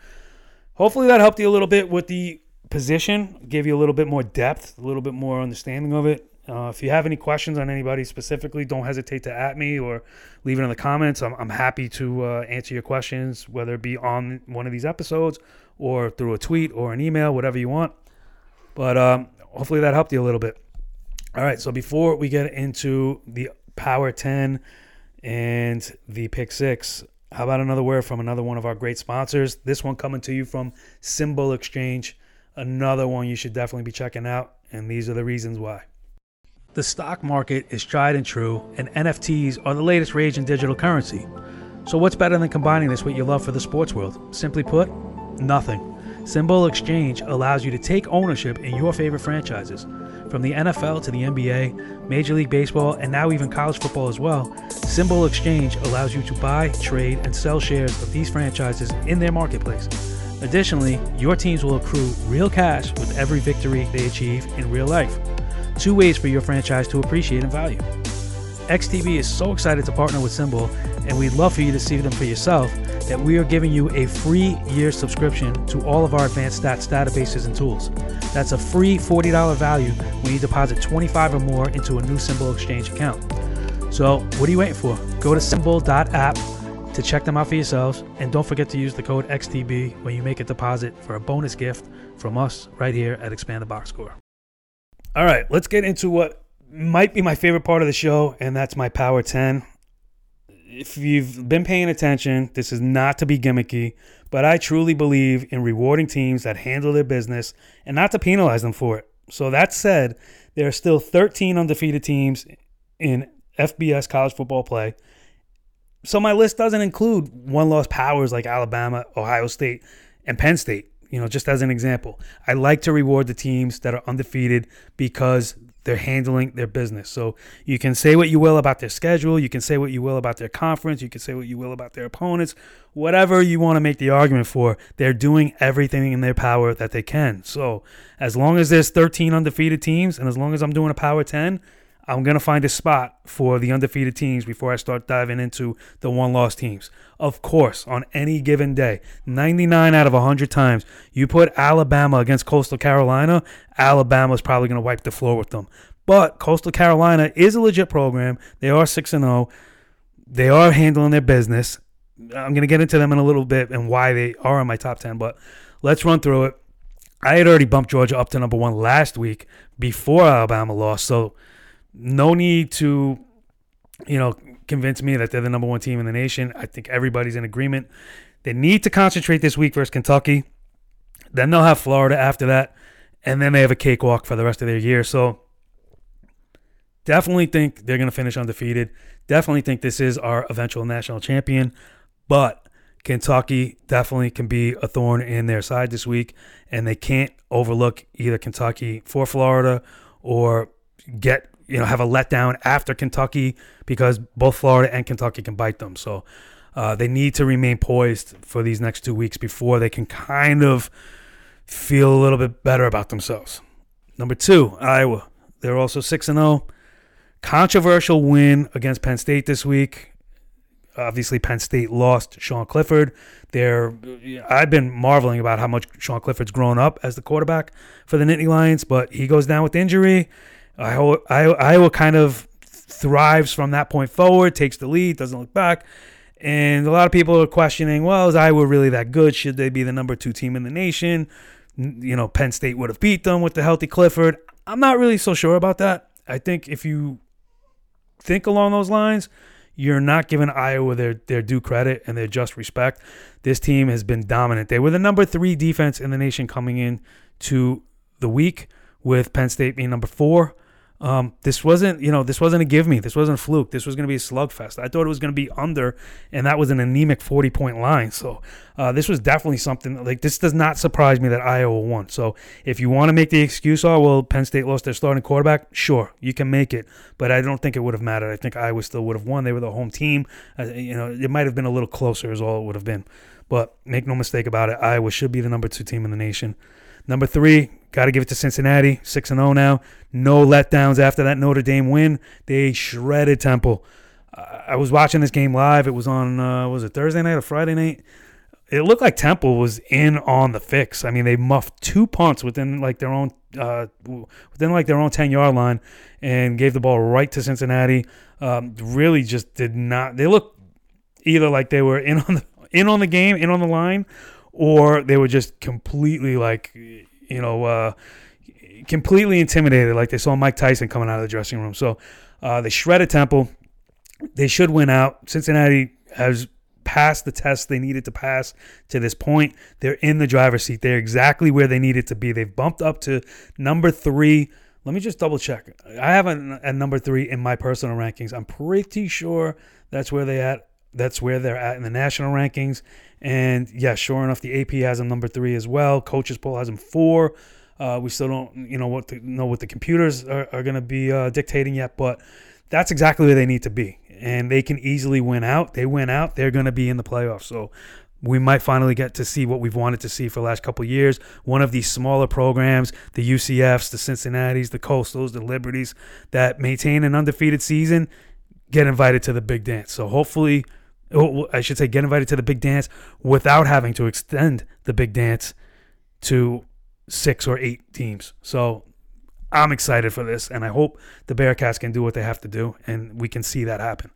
hopefully that helped you a little bit with the position, give you a little bit more depth, a little bit more understanding of it. Uh, if you have any questions on anybody specifically, don't hesitate to at me or leave it in the comments. I'm, I'm happy to uh, answer your questions, whether it be on one of these episodes or through a tweet or an email, whatever you want. But um, hopefully that helped you a little bit. All right, so before we get into the Power 10 and the Pick 6, how about another word from another one of our great sponsors? This one coming to you from Symbol Exchange, another one you should definitely be checking out, and these are the reasons why. The stock market is tried and true, and NFTs are the latest rage in digital currency. So, what's better than combining this with your love for the sports world? Simply put, nothing. SimBull Exchange allows you to take ownership in your favorite franchises. From the NFL to the NBA, Major League Baseball, and now even college football as well, SimBull Exchange allows you to buy, trade, and sell shares of these franchises in their marketplace. Additionally, your teams will accrue real cash with every victory they achieve in real life. Two ways for your franchise to appreciate and value. XTB is so excited to partner with SimBull, and we'd love for you to see them for yourself, that we are giving you a free year subscription to all of our advanced stats databases and tools. That's a free $40 value when you deposit 25 or more into a new SimBull Exchange account. So, what are you waiting for? Go to simbull.app to check them out for yourselves, and don't forget to use the code XTB when you make a deposit for a bonus gift from us right here at Expand the Box Score. All right, let's get into what might be my favorite part of the show, and that's my Power 10. If you've been paying attention, this is not to be gimmicky, but I truly believe in rewarding teams that handle their business and not to penalize them for it. So, that said, there are still 13 undefeated teams in FBS college football play. So, my list doesn't include one loss powers like Alabama, Ohio State, and Penn State you know, just as an example. I like to reward the teams that are undefeated because they're handling their business. So you can say what you will about their schedule, you can say what you will about their conference, you can say what you will about their opponents, whatever you want to make the argument for, they're doing everything in their power that they can. So as long as there's 13 undefeated teams and as long as I'm doing a power 10, I'm going to find a spot for the undefeated teams before I start diving into the one loss teams. Of course, on any given day, 99 out of 100 times, you put Alabama against Coastal Carolina, Alabama's probably going to wipe the floor with them. But Coastal Carolina is a legit program. They are 6 and 0. They are handling their business. I'm going to get into them in a little bit and why they are in my top 10, but let's run through it. I had already bumped Georgia up to number one last week before Alabama lost, so no need to, you know, convince me that they're the number one team in the nation. I think everybody's in agreement. They need to concentrate this week versus Kentucky. Then they'll have Florida after that, and then they have a cakewalk for the rest of their year. So definitely think they're going to finish undefeated. Definitely think this is our eventual national champion, but Kentucky definitely can be a thorn in their side this week, and they can't overlook either Kentucky for Florida or get you know have a letdown after Kentucky because both Florida and Kentucky can bite them. So uh, they need to remain poised for these next two weeks before they can kind of feel a little bit better about themselves. Number two, Iowa. They're also six and zero. Controversial win against Penn State this week. Obviously, Penn State lost Sean Clifford. There, I've been marveling about how much Sean Clifford's grown up as the quarterback for the Nittany Lions, but he goes down with injury. Iowa, Iowa kind of thrives from that point forward, takes the lead, doesn't look back. And a lot of people are questioning, well, is Iowa really that good? Should they be the number two team in the nation? You know, Penn State would have beat them with the healthy Clifford. I'm not really so sure about that. I think if you think along those lines, you're not giving Iowa their, their due credit and their just respect. This team has been dominant. They were the number three defense in the nation coming in to the week, with Penn State being number four. Um, this wasn't, you know, this wasn't a give me. This wasn't a fluke. This was going to be a slugfest. I thought it was going to be under, and that was an anemic 40 point line. So uh, this was definitely something like this does not surprise me that Iowa won. So if you want to make the excuse, oh, well, Penn State lost their starting quarterback, sure, you can make it. But I don't think it would have mattered. I think Iowa still would have won. They were the home team. Uh, you know, it might have been a little closer, is all it would have been. But make no mistake about it, Iowa should be the number two team in the nation. Number three, got to give it to Cincinnati, 6 0 now. No letdowns after that Notre Dame win. They shredded Temple. I was watching this game live. It was on uh, was it Thursday night or Friday night? It looked like Temple was in on the fix. I mean, they muffed two punts within like their own uh, within like their own ten yard line and gave the ball right to Cincinnati. Um, really, just did not. They looked either like they were in on the in on the game, in on the line, or they were just completely like you know uh, completely intimidated, like they saw Mike Tyson coming out of the dressing room. So uh, they shredded Temple. They should win out. Cincinnati has passed the test they needed to pass to this point. They're in the driver's seat. They're exactly where they needed to be. They've bumped up to number three. Let me just double check. I have a, a number three in my personal rankings. I'm pretty sure that's where they at. That's where they're at in the national rankings. And yeah, sure enough, the AP has them number three as well. Coaches poll has them four. Uh, we still don't, you know, what the, know what the computers are, are going to be uh, dictating yet, but that's exactly where they need to be, and they can easily win out. They win out, they're going to be in the playoffs. So we might finally get to see what we've wanted to see for the last couple years. One of these smaller programs, the UCFs, the Cincinnati's, the Coastals, the Liberties, that maintain an undefeated season, get invited to the big dance. So hopefully, Oh, I should say, get invited to the big dance without having to extend the big dance to six or eight teams. So I'm excited for this, and I hope the Bearcats can do what they have to do, and we can see that happen.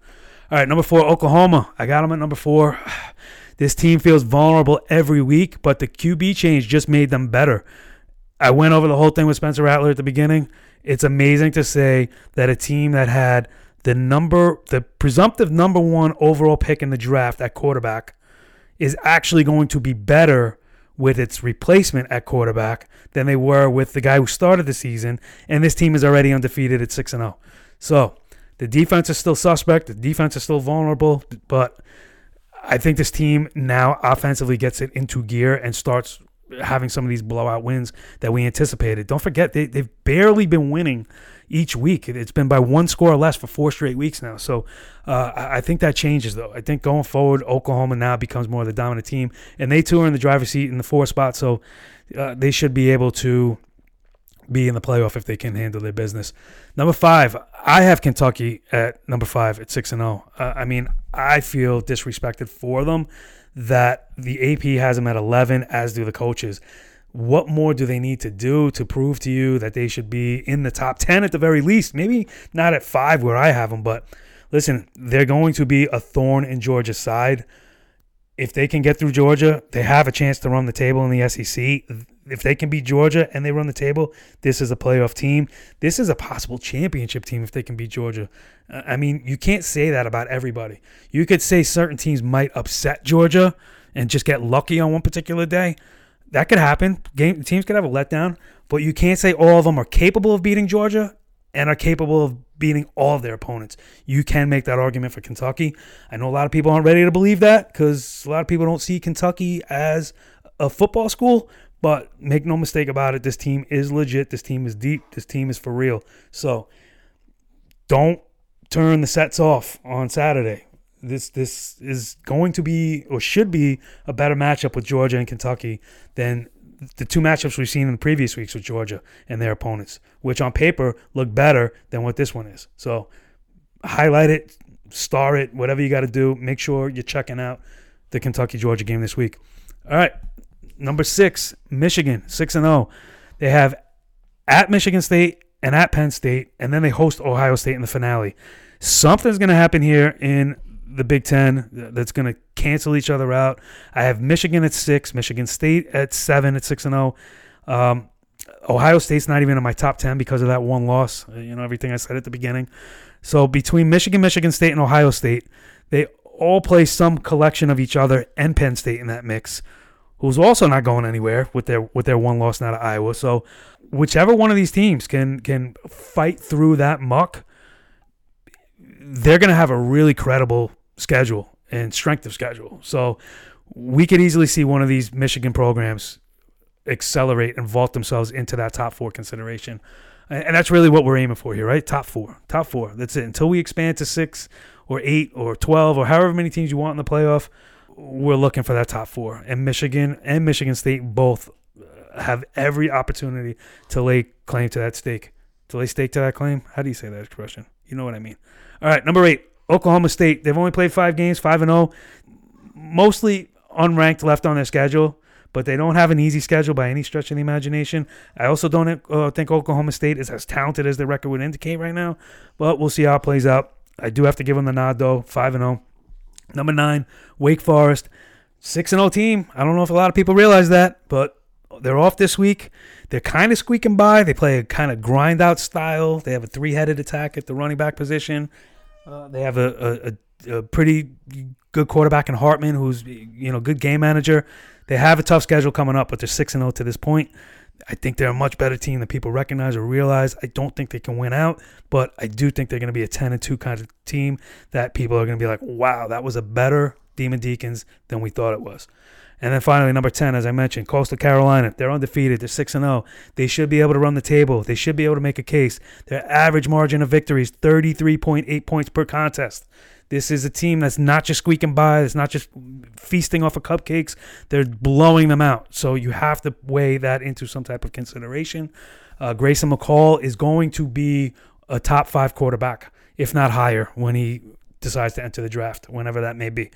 All right, number four, Oklahoma. I got them at number four. This team feels vulnerable every week, but the QB change just made them better. I went over the whole thing with Spencer Rattler at the beginning. It's amazing to say that a team that had the number, the presumptive number one overall pick in the draft at quarterback is actually going to be better with its replacement at quarterback than they were with the guy who started the season. And this team is already undefeated at 6 0. So the defense is still suspect. The defense is still vulnerable. But I think this team now offensively gets it into gear and starts having some of these blowout wins that we anticipated. Don't forget, they, they've barely been winning each week. It's been by one score or less for four straight weeks now. So uh, I think that changes, though. I think going forward, Oklahoma now becomes more of the dominant team, and they too are in the driver's seat in the four spot. So uh, they should be able to be in the playoff if they can handle their business. Number five, I have Kentucky at number five at six and zero. Uh, I mean, I feel disrespected for them that the AP has them at eleven, as do the coaches what more do they need to do to prove to you that they should be in the top 10 at the very least? Maybe not at five where I have them, but listen, they're going to be a thorn in Georgia's side. If they can get through Georgia, they have a chance to run the table in the SEC. If they can beat Georgia and they run the table, this is a playoff team. This is a possible championship team if they can beat Georgia. I mean, you can't say that about everybody. You could say certain teams might upset Georgia and just get lucky on one particular day that could happen. Game teams could have a letdown, but you can't say all of them are capable of beating Georgia and are capable of beating all of their opponents. You can make that argument for Kentucky. I know a lot of people aren't ready to believe that because a lot of people don't see Kentucky as a football school. But make no mistake about it, this team is legit. This team is deep. This team is for real. So don't turn the sets off on Saturday this this is going to be or should be a better matchup with Georgia and Kentucky than the two matchups we've seen in the previous weeks with Georgia and their opponents, which on paper look better than what this one is. So highlight it, star it, whatever you got to do. Make sure you're checking out the Kentucky Georgia game this week. All right, number six, Michigan, six and zero. They have at Michigan State and at Penn State, and then they host Ohio State in the finale. Something's going to happen here in the Big Ten that's going to cancel each other out. I have Michigan at six, Michigan State at seven at six and zero. Oh. Um, Ohio State's not even in my top ten because of that one loss. You know everything I said at the beginning. So between Michigan, Michigan State, and Ohio State, they all play some collection of each other and Penn State in that mix, who's also not going anywhere with their with their one loss out of Iowa. So whichever one of these teams can can fight through that muck, they're going to have a really credible schedule and strength of schedule. So we could easily see one of these Michigan programs accelerate and vault themselves into that top four consideration. And that's really what we're aiming for here, right? Top four. Top four. That's it. Until we expand to six or eight or 12 or however many teams you want in the playoff, we're looking for that top four. And Michigan and Michigan State both have every opportunity to lay claim to that stake. To lay stake to that claim? How do you say that expression? You know what I mean. All right, number eight, Oklahoma State, they've only played five games, 5 and 0, mostly unranked left on their schedule, but they don't have an easy schedule by any stretch of the imagination. I also don't uh, think Oklahoma State is as talented as their record would indicate right now, but we'll see how it plays out. I do have to give them the nod, though, 5 and 0. Number nine, Wake Forest, 6 and 0 team. I don't know if a lot of people realize that, but they're off this week. They're kind of squeaking by. They play a kind of grind out style. They have a three headed attack at the running back position. Uh, they have a, a, a, pretty good quarterback in Hartman, who's you know good game manager. They have a tough schedule coming up, but they're six and zero to this point. I think they're a much better team than people recognize or realize. I don't think they can win out, but I do think they're going to be a ten and two kind of team that people are going to be like, "Wow, that was a better Demon Deacons than we thought it was." And then finally, number 10, as I mentioned, Coastal Carolina. They're undefeated. They're 6 0. They should be able to run the table. They should be able to make a case. Their average margin of victory is 33.8 points per contest. This is a team that's not just squeaking by, it's not just feasting off of cupcakes. They're blowing them out. So you have to weigh that into some type of consideration. Uh, Grayson McCall is going to be a top five quarterback, if not higher, when he decides to enter the draft, whenever that may be.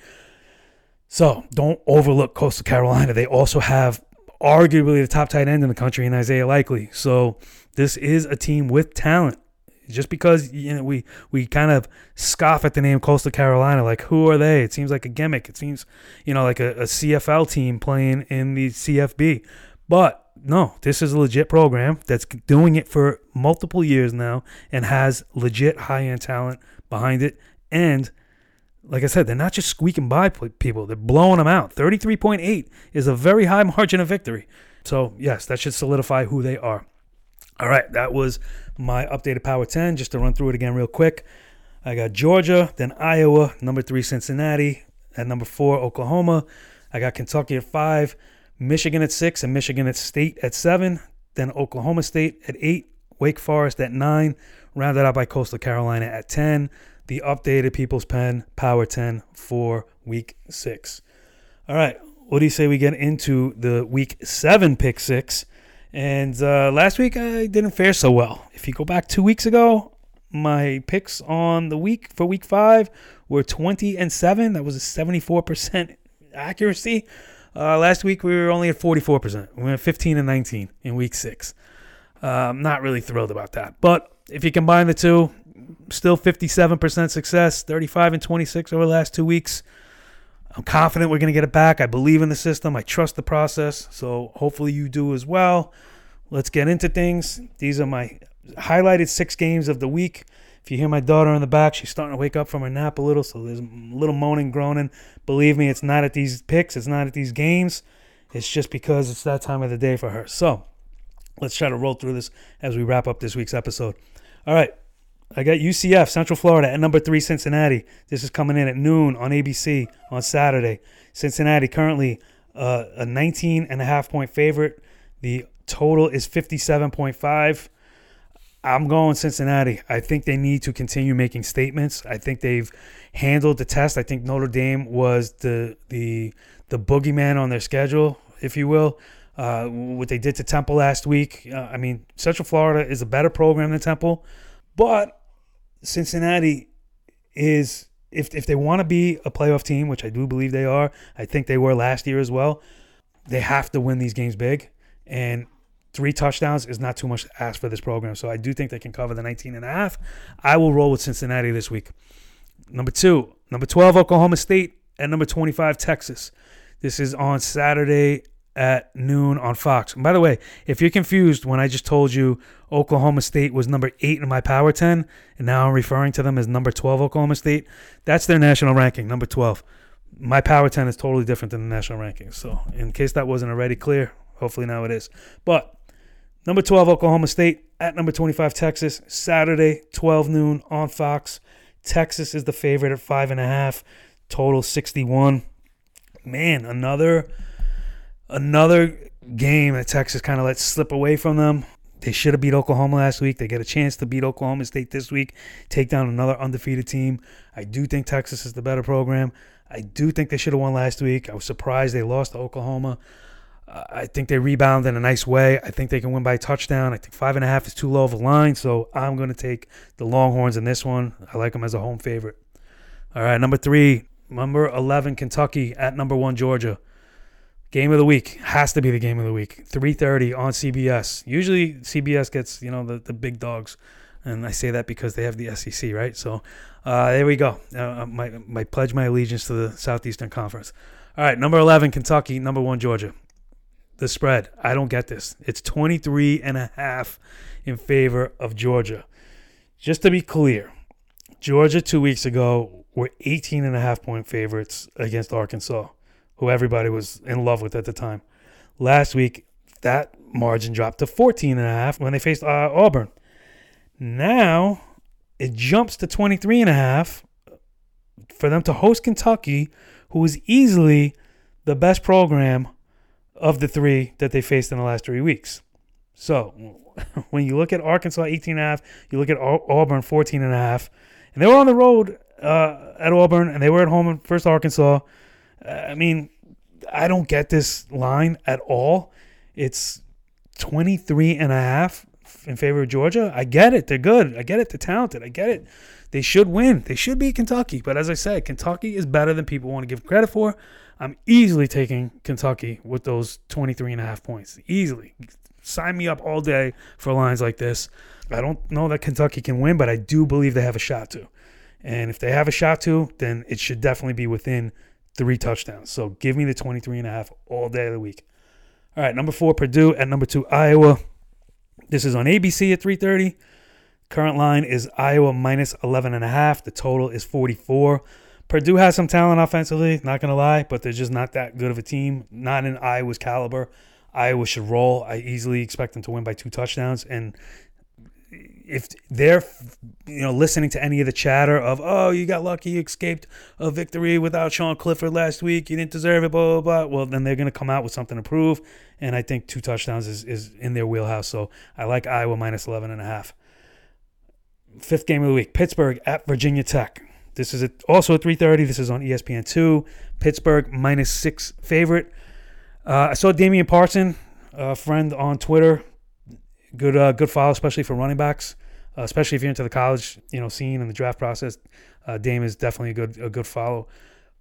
So don't overlook Coastal Carolina. They also have arguably the top tight end in the country in Isaiah Likely. So this is a team with talent. Just because you know we we kind of scoff at the name Coastal Carolina, like who are they? It seems like a gimmick. It seems you know like a, a CFL team playing in the CFB. But no, this is a legit program that's doing it for multiple years now and has legit high end talent behind it and like I said, they're not just squeaking by people, they're blowing them out. 33.8 is a very high margin of victory. So, yes, that should solidify who they are. All right, that was my updated Power 10. Just to run through it again real quick. I got Georgia, then Iowa, number three, Cincinnati, at number four, Oklahoma. I got Kentucky at five, Michigan at six, and Michigan at State at seven. Then Oklahoma State at eight, Wake Forest at nine, rounded out by Coastal Carolina at 10 the updated People's Pen Power 10 for week six. All right, what do you say we get into the week seven pick six? And uh, last week I didn't fare so well. If you go back two weeks ago, my picks on the week for week five were 20 and 7. That was a 74% accuracy. Uh, last week we were only at 44%. We went 15 and 19 in week six. Uh, I'm not really thrilled about that. But if you combine the two, still 57% success, 35 and 26 over the last two weeks. I'm confident we're going to get it back. I believe in the system. I trust the process. So hopefully you do as well. Let's get into things. These are my highlighted six games of the week. If you hear my daughter in the back, she's starting to wake up from her nap a little, so there's a little moaning, groaning. Believe me, it's not at these picks, it's not at these games. It's just because it's that time of the day for her. So let's try to roll through this as we wrap up this week's episode. All right, I got UCF, Central Florida, at number three, Cincinnati. This is coming in at noon on ABC on Saturday. Cincinnati currently uh, a 19 and a half point favorite. The total is 57.5. I'm going Cincinnati. I think they need to continue making statements. I think they've handled the test. I think Notre Dame was the the the boogeyman on their schedule, if you will. Uh, what they did to Temple last week. Uh, I mean, Central Florida is a better program than Temple. But Cincinnati is if if they want to be a playoff team, which I do believe they are, I think they were last year as well. They have to win these games big, and three touchdowns is not too much to ask for this program. So I do think they can cover the 19 and a half. I will roll with Cincinnati this week. Number two, number 12, Oklahoma State, and number 25, Texas. This is on Saturday at noon on Fox. And by the way, if you're confused when I just told you Oklahoma State was number eight in my Power 10, and now I'm referring to them as number 12 Oklahoma State, that's their national ranking, number 12. My Power 10 is totally different than the national ranking. So, in case that wasn't already clear, hopefully now it is. But number 12 Oklahoma State at number 25 Texas, Saturday, 12 noon on Fox. Texas is the favorite at five and a half, total 61. Man, another another game that Texas kind of let slip away from them. They should have beat Oklahoma last week. They get a chance to beat Oklahoma State this week, take down another undefeated team. I do think Texas is the better program. I do think they should have won last week. I was surprised they lost to Oklahoma. Uh, I think they rebound in a nice way. I think they can win by a touchdown. I think five and a half is too low of a line, so I'm going to take the Longhorns in this one. I like them as a home favorite. All right, number three, number 11, Kentucky at number one, Georgia. Game of the week has to be the game of the week. 3:30 on CBS. Usually CBS gets you know the, the big dogs, and I say that because they have the SEC, right? So uh, there we go. Uh, my my pledge my allegiance to the Southeastern Conference. All right, number 11 Kentucky, number 1 Georgia. The spread, I don't get this. It's 23 and a half in favor of Georgia. Just to be clear, Georgia 2 weeks ago were 18 and a half point favorites against Arkansas who everybody was in love with at the time. Last week, that margin dropped to 14 and a half when they faced uh, Auburn. Now it jumps to 23 and a half for them to host Kentucky, who is easily the best program of the three that they faced in the last three weeks. So when you look at Arkansas 18 and a half, you look at Auburn 14 and a half, and they were on the road uh, at Auburn and they were at home in first Arkansas. I mean, I don't get this line at all. It's 23 and a half in favor of Georgia. I get it. They're good. I get it. They're talented. I get it. They should win. They should beat Kentucky. But as I said, Kentucky is better than people want to give credit for. I'm easily taking Kentucky with those 23 and a half points. Easily. Sign me up all day for lines like this. I don't know that Kentucky can win, but I do believe they have a shot to. And if they have a shot to, then it should definitely be within three touchdowns. So give me the 23 and a half all day of the week. All right, number four, Purdue at number two, Iowa. This is on ABC at 3:30. Current line is Iowa minus 11 and a half. The total is 44. Purdue has some talent offensively, not gonna lie, but they're just not that good of a team. Not in Iowa's caliber. Iowa should roll. I easily expect them to win by two touchdowns, and if they're you know listening to any of the chatter of oh you got lucky you escaped a victory without Sean Clifford last week you didn't deserve it blah blah blah well then they're going to come out with something to prove and I think two touchdowns is, is in their wheelhouse so I like Iowa minus 11 and a half. Fifth game of the week Pittsburgh at Virginia Tech. This is also at 3.30 this is on ESPN2 Pittsburgh minus six favorite. Uh, I saw Damian Parson a friend on Twitter good uh, good follow, especially for running backs, uh, especially if you're into the college you know scene and the draft process. Uh, Dame is definitely a good a good follow.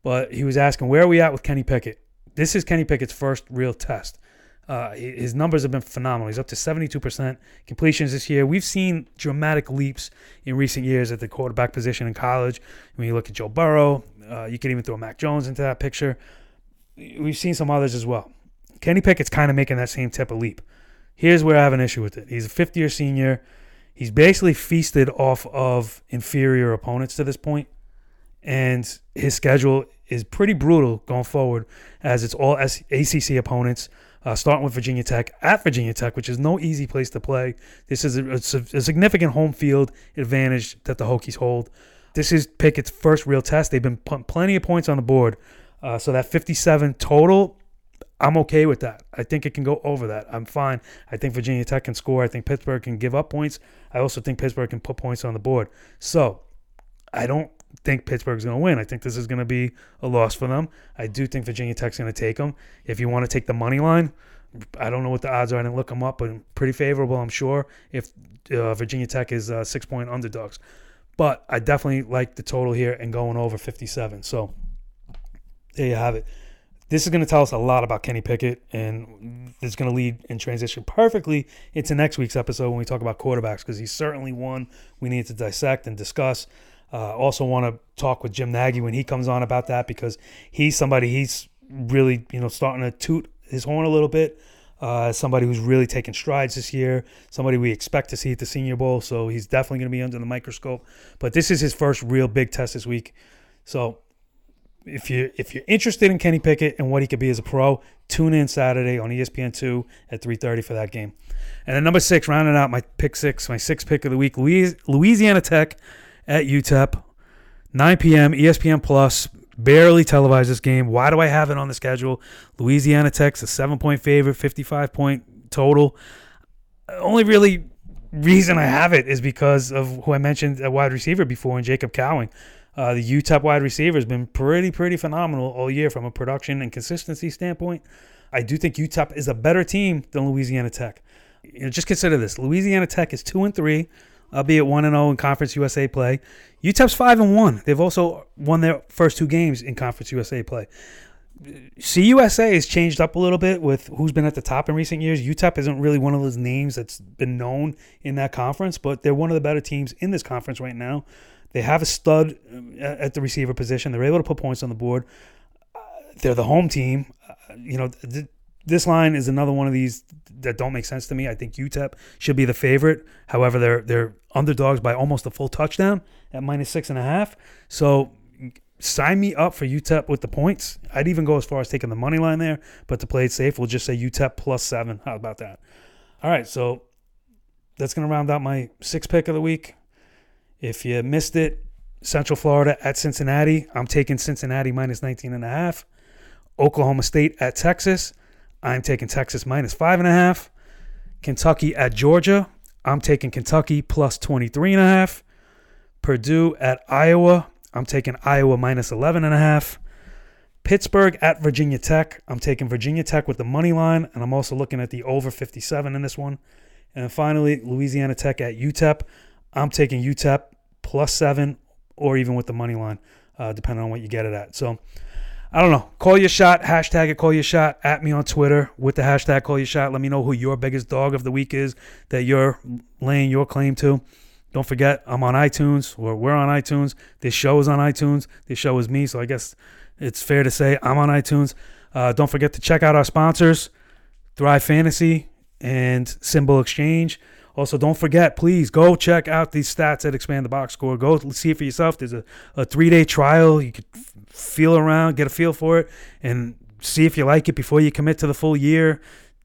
But he was asking where are we at with Kenny Pickett? This is Kenny Pickett's first real test. Uh, his numbers have been phenomenal. He's up to 72% completions this year. We've seen dramatic leaps in recent years at the quarterback position in college. When you look at Joe Burrow, uh, you can even throw Mac Jones into that picture. We've seen some others as well. Kenny Pickett's kind of making that same type of leap. Here's where I have an issue with it. He's a fifth year senior. He's basically feasted off of inferior opponents to this point, and his schedule is pretty brutal going forward, as it's all ACC opponents. Uh, starting with Virginia Tech at Virginia Tech, which is no easy place to play. This is a, a, a significant home field advantage that the Hokies hold. This is Pickett's first real test. They've been putting plenty of points on the board. Uh, so that 57 total I'm okay with that. I think it can go over that. I'm fine. I think Virginia Tech can score. I think Pittsburgh can give up points. I also think Pittsburgh can put points on the board. So I don't think Pittsburgh's going to win. I think this is going to be a loss for them. I do think Virginia Tech's going to take them. If you want to take the money line, I don't know what the odds are. I didn't look them up, but pretty favorable, I'm sure, if uh, Virginia Tech is uh, six point underdogs. But I definitely like the total here and going over 57. So there you have it this is going to tell us a lot about Kenny Pickett, and is going to lead and transition perfectly into next week's episode when we talk about quarterbacks because he's certainly one we need to dissect and discuss. Uh, also, want to talk with Jim Nagy when he comes on about that because he's somebody he's really you know starting to toot his horn a little bit. Uh, somebody who's really taken strides this year, somebody we expect to see at the Senior Bowl, so he's definitely going to be under the microscope. But this is his first real big test this week, so if you if you're interested in Kenny Pickett and what he could be as a pro, tune in Saturday on ESPN two at three thirty for that game. And then number six, rounding out my pick six, my sixth pick of the week, Louisiana Tech at UTEP, 9 p.m. ESPN Plus. Barely televised this game. Why do I have it on the schedule? Louisiana Tech's a seven point favorite, 55 point total. Only really reason I have it is because of who I mentioned a wide receiver before, and Jacob Cowing. Uh, the UTEP wide receiver has been pretty, pretty phenomenal all year from a production and consistency standpoint. I do think UTEP is a better team than Louisiana Tech. You know, just consider this: Louisiana Tech is two and three albeit one and zero in Conference USA play. UTEP's five and one. They've also won their first two games in Conference USA play. CUSA has changed up a little bit with who's been at the top in recent years. UTEP isn't really one of those names that's been known in that conference, but they're one of the better teams in this conference right now. They have a stud uh, at the receiver position. They're able to put points on the board. They're the home team. Uh, you know, th- this line is another one of these that don't make sense to me. I think UTEP should be the favorite. However, they're they're underdogs by almost a full touchdown at minus six and a half. So sign me up for UTEP with the points. I'd even go as far as taking the money line there, but to play it safe, we'll just say UTEP plus seven. How about that? All right, so that's going to round out my six pick of the week. If you missed it, Central Florida at Cincinnati. I'm taking Cincinnati minus 19 and a half. Oklahoma State at Texas. I'm taking Texas minus five and a half. Kentucky at Georgia. I'm taking Kentucky plus 23 and a half. Purdue at Iowa. I'm taking Iowa minus 11 and a half. Pittsburgh at Virginia Tech. I'm taking Virginia Tech with the money line, and I'm also looking at the over 57 in this one. And finally, Louisiana Tech at UTEP. I'm taking UTEP plus seven or even with the money line, uh, depending on what you get it at. So I don't know. Call your shot. Hashtag it. Call your shot. At me on Twitter with the hashtag call your shot. Let me know who your biggest dog of the week is that you're laying your claim to. Don't forget, I'm on iTunes, or we're on iTunes. This show is on iTunes. This show is me, so I guess it's fair to say I'm on iTunes. Uh, don't forget to check out our sponsors, Thrive Fantasy and SimBull Exchange. Also, don't forget, please go check out these stats at Expand the Box Score. Go see it for yourself. There's a, a three day trial. You could feel around, get a feel for it, and see if you like it before you commit to the full year.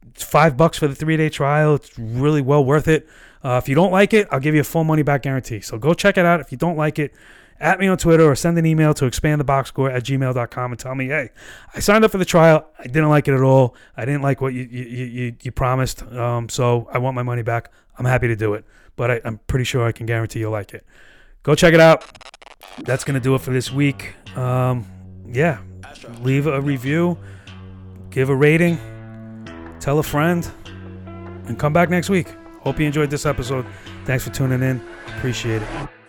It's five bucks for the three day trial. It's really well worth it. Uh, if you don't like it, I'll give you a full money back guarantee. So go check it out. If you don't like it, at me on Twitter or send an email to expandtheboxscore at gmail.com and tell me, hey, I signed up for the trial. I didn't like it at all. I didn't like what you you, you, you promised. Um, so I want my money back. I'm happy to do it. But I, I'm pretty sure I can guarantee you'll like it. Go check it out. That's to do it for this week. Um, yeah. Leave a review, give a rating, tell a friend, and come back next week. Hope you enjoyed this episode. Thanks for tuning in. Appreciate it.